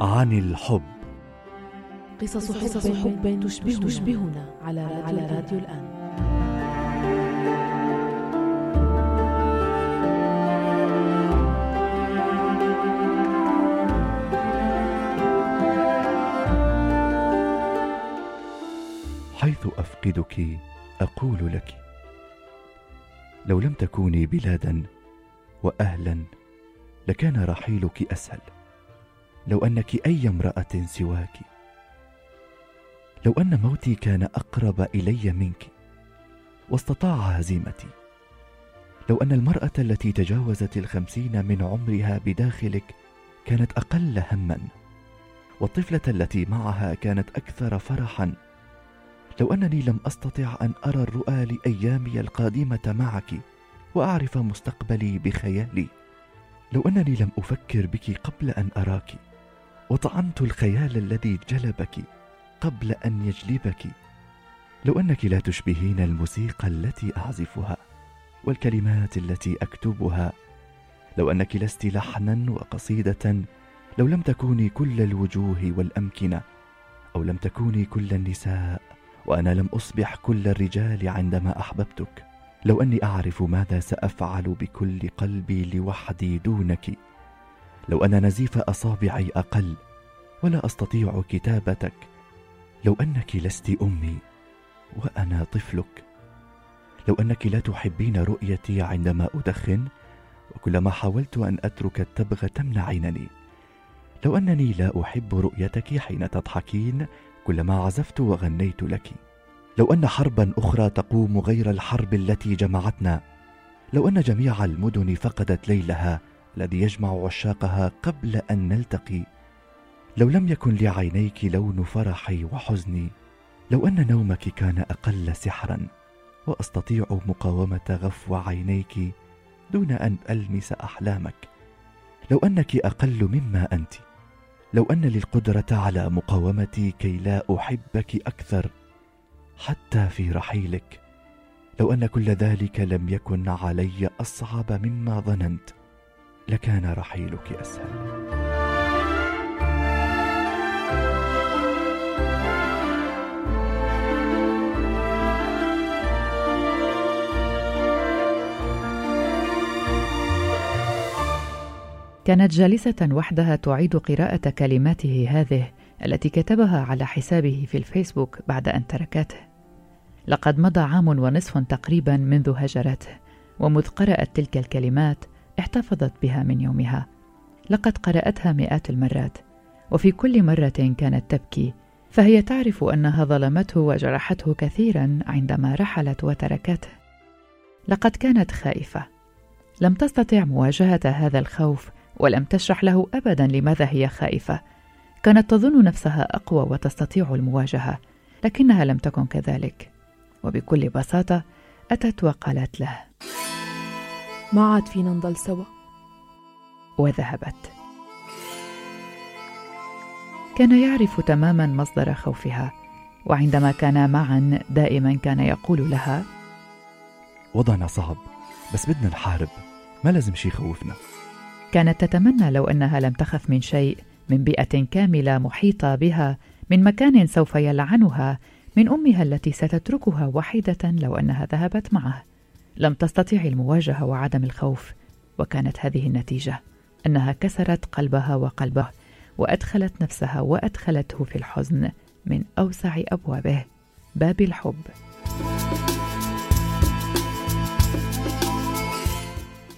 عن الحب. قصص حب, قصص حب تشبهنا, تشبهنا على راديو, على راديو الآن. حيث أفقدك أقول لك لو لم تكوني بلادا وأهلا لكان رحيلك أسهل. لو أنك أي امرأة سواك. لو أن موتي كان أقرب إلي منك واستطاع هزيمتي. لو أن المرأة التي تجاوزت الخمسين من عمرها بداخلك كانت أقل هما والطفلة التي معها كانت أكثر فرحا. لو أنني لم أستطع أن أرى الرؤى لأيامي القادمة معك وأعرف مستقبلي بخيالي. لو أنني لم أفكر بك قبل أن أراك. وطعنت الخيال الذي جلبك قبل أن يجلبك. لو أنك لا تشبهين الموسيقى التي أعزفها والكلمات التي أكتبها لو أنك لست لحنا وقصيدة لو لم تكوني كل الوجوه والأمكنة أو لم تكوني كل النساء وأنا لم أصبح كل الرجال عندما أحببتك لو أني أعرف ماذا سأفعل بكل قلبي لوحدي دونك. لو أن نزيف أصابعي أقل ولا أستطيع كتابتك. لو أنك لست أمي وأنا طفلك. لو أنك لا تحبين رؤيتي عندما أدخن وكلما حاولت أن أترك التبغ تمنعينني لو أنني لا أحب رؤيتك حين تضحكين كلما عزفت وغنيت لك. لو أن حربا أخرى تقوم غير الحرب التي جمعتنا. لو أن جميع المدن فقدت ليلها الذي يجمع عشاقها قبل أن نلتقي. لو لم يكن لعينيك لون فرحي وحزني لو أن نومك كان أقل سحرا وأستطيع مقاومة غفو عينيك دون أن ألمس أحلامك. لو أنك أقل مما أنت لو أن لي القدره على مقاومتي كي لا أحبك أكثر حتى في رحيلك. لو أن كل ذلك لم يكن علي أصعب مما ظننت. لكان رحيلك أسهل كانت جالسة وحدها تعيد قراءة كلماته هذه التي كتبها على حسابه في الفيسبوك بعد أن تركته. لقد مضى عام ونصف تقريبا منذ هجرته، ومذ قرأت تلك الكلمات احتفظت بها من يومها. لقد قرأتها مئات المرات وفي كل مرة كانت تبكي فهي تعرف أنها ظلمته وجرحته كثيرا عندما رحلت وتركته. لقد كانت خائفة. لم تستطع مواجهة هذا الخوف ولم تشرح له ابدا لماذا هي خائفة. كانت تظن نفسها أقوى وتستطيع المواجهة لكنها لم تكن كذلك. وبكل بساطة أتت وقالت له ما عاد فينا نضل سوا. وذهبت. كان يعرف تماما مصدر خوفها وعندما كانا معا دائما كان يقول لها وضعنا صعب بس بدنا نحارب ما لازم شي يخوفنا. كانت تتمنى لو أنها لم تخف من شيء من بيئة كاملة محيطة بها من مكان سوف يلعنها من أمها التي ستتركها وحيدة لو أنها ذهبت معه. لم تستطع المواجهة وعدم الخوف وكانت هذه النتيجة أنها كسرت قلبها وقلبه وأدخلت نفسها وأدخلته في الحزن من أوسع أبوابه. باب الحب.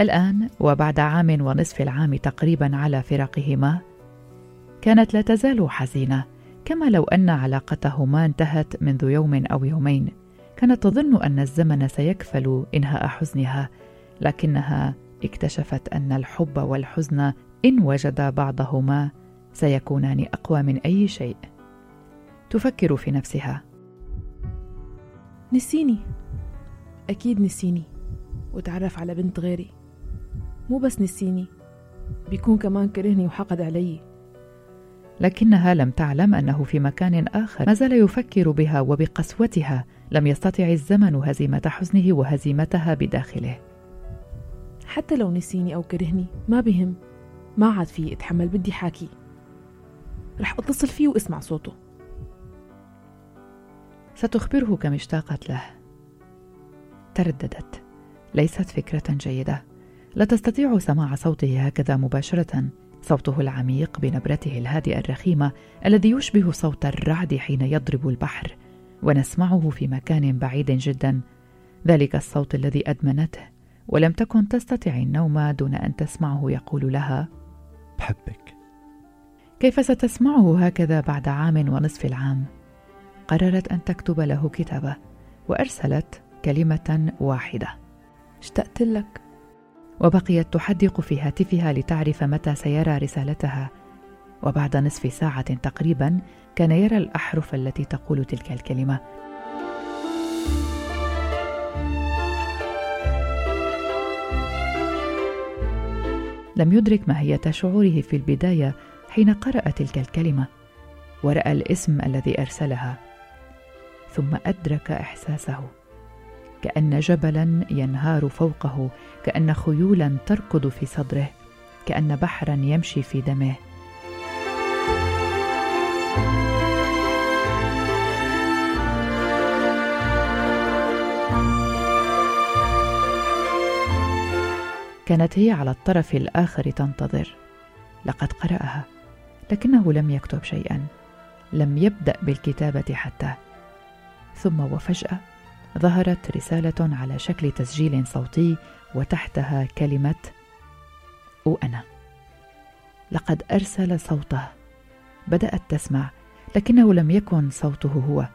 الآن وبعد عام ونصف العام تقريبا على فراقهما كانت لا تزال حزينة كما لو أن علاقتهما انتهت منذ يوم أو يومين. كانت تظن أن الزمن سيكفل إنهاء حزنها لكنها اكتشفت أن الحب والحزن إن وجدا بعضهما سيكونان أقوى من أي شيء. تفكر في نفسها. نسيني. أكيد نسيني. وتعرف على بنت غيري. مو بس نسيني. بيكون كمان كرهني وحقد علي. لكنها لم تعلم أنه في مكان آخر. ما زال يفكر بها وبقسوتها. لم يستطع الزمن هزيمة حزنه وهزيمتها بداخله. حتى لو نسيني أو كرهني ما بهم. ما عاد في أتحمل بدي حاكي. رح أتصل فيه واسمع صوته. ستخبره كم اشتاقت له. ترددت. ليست فكرة جيدة. لا تستطيع سماع صوته هكذا مباشرة. صوته العميق بنبرته الهادئة الرخيمة الذي يشبه صوت الرعد حين يضرب البحر. ونسمعه في مكان بعيد جدا. ذلك الصوت الذي أدمنته ولم تكن تستطع النوم دون أن تسمعه يقول لها بحبك. كيف ستسمعه هكذا بعد عام ونصف العام؟ قررت أن تكتب له كتابه وأرسلت كلمة واحدة. اشتقت لك. وبقيت تحدق في هاتفها لتعرف متى سيرى رسالتها. وبعد نصف ساعة تقريبا كان يرى الأحرف التي تقول تلك الكلمة. لم يدرك ماهيه شعوره في البداية حين قرأ تلك الكلمة ورأى الاسم الذي أرسلها ثم أدرك إحساسه. كأن جبلا ينهار فوقه كأن خيولا تركض في صدره كأن بحرا يمشي في دمه. كانت هي على الطرف الآخر تنتظر. لقد قرأها لكنه لم يكتب شيئا لم يبدأ بالكتابة حتى. ثم وفجأة ظهرت رسالة على شكل تسجيل صوتي وتحتها كلمة وأنا لقد أرسل صوته. بدأت تسمع لكنه لم يكن صوته هو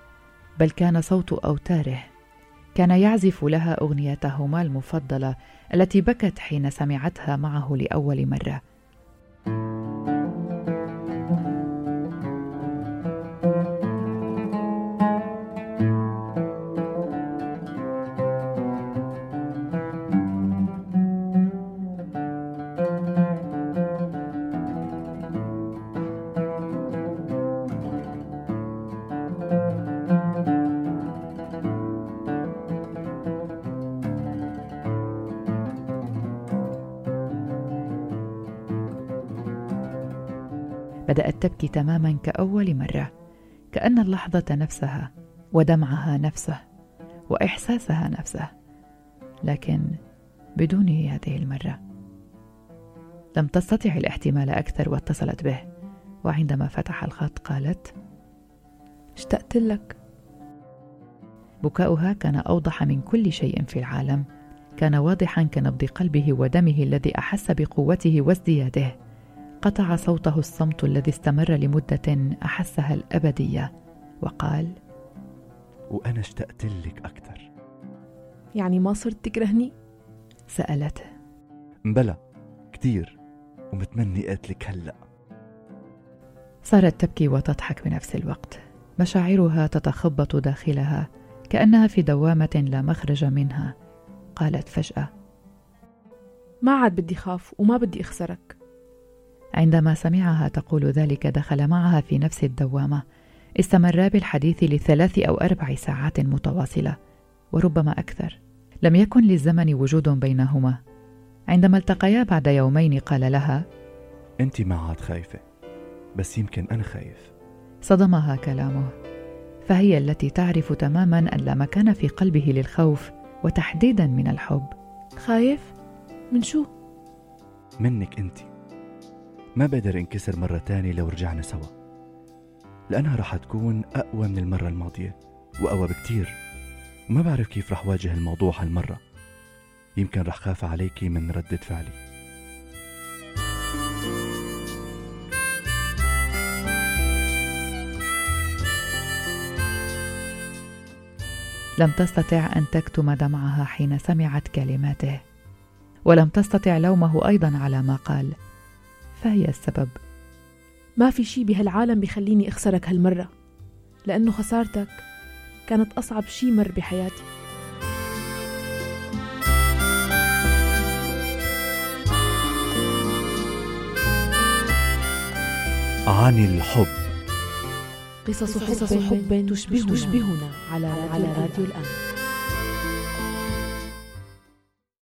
بل كان صوت أوتاره. كان يعزف لها أغنيتهما المفضلة التي بكت حين سمعتها معه لأول مرة. بدات تبكي تماما كأول مرة كأن اللحظة نفسها ودمعها نفسه وإحساسها نفسه لكن بدون هذه المرة. لم تستطع الاحتمال أكثر واتصلت به وعندما فتح الخط قالت اشتقت لك. بكاؤها كان أوضح من كل شيء في العالم كان واضحا كنبض قلبه ودمه الذي أحس بقوته وازدياده. قطع صوته الصمت الذي استمر لمدة أحسها الأبدية وقال وأنا اشتقت لك أكثر. يعني ما صرت تكرهني؟ سألته. بلى كثير ومتمني قتلك هلأ. صارت تبكي وتضحك بنفس الوقت. مشاعرها تتخبط داخلها كأنها في دوامة لا مخرج منها. قالت فجأة ما عاد بدي خاف وما بدي أخسرك. عندما سمعها تقول ذلك دخل معها في نفس الدوامة. استمرا بالحديث لثلاث أو أربع ساعات متواصلة وربما أكثر. لم يكن للزمن وجود بينهما. عندما التقيا بعد يومين قال لها أنت ما عاد خايفة بس يمكن أنا خايف. صدمها كلامه. فهي التي تعرف تماما أن لا مكان في قلبه للخوف وتحديدا من الحب. خايف؟ من شو؟ منك أنت. ما بقدر انكسر مرة تانية لو رجعنا سوا؟ لأنها رح تكون أقوى من المرة الماضية وأقوى بكتير. وما بعرف كيف رح واجه الموضوع هالمرة. يمكن رح خاف عليكي من ردة فعلي. لم تستطع أن تكتم دمعها حين سمعت كلماته ولم تستطع لومه أيضا على ما قال. فهي السبب. ما في شي بهالعالم بيخليني أخسرك هالمرة لأنه خسارتك كانت أصعب شي مر بحياتي. عن الحب. قصص حب, حب تشبهنا, تشبهنا على, على راديو الآن.